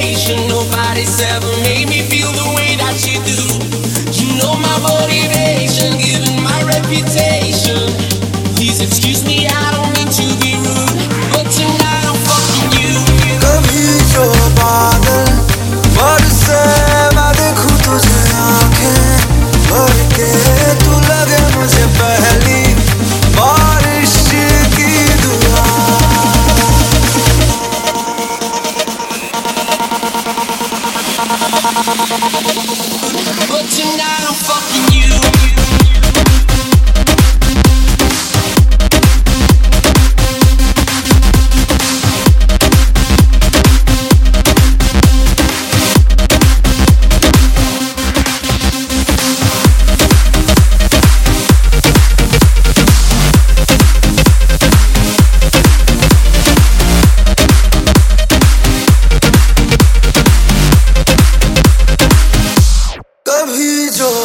sensation. Nobody's ever made me feel the way that you do. You know my motivation. But tonight I'm fucking you.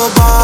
Global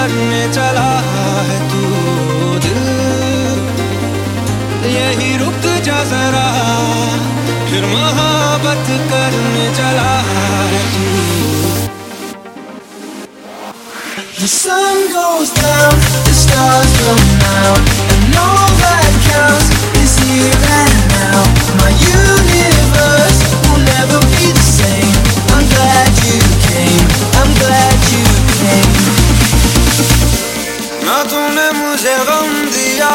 करने चला है तू दिल यही रुक जा जरा फिर मोहब्बत करने चला है तू The sun goes down, the stars come out तूने मुझे गम दिया।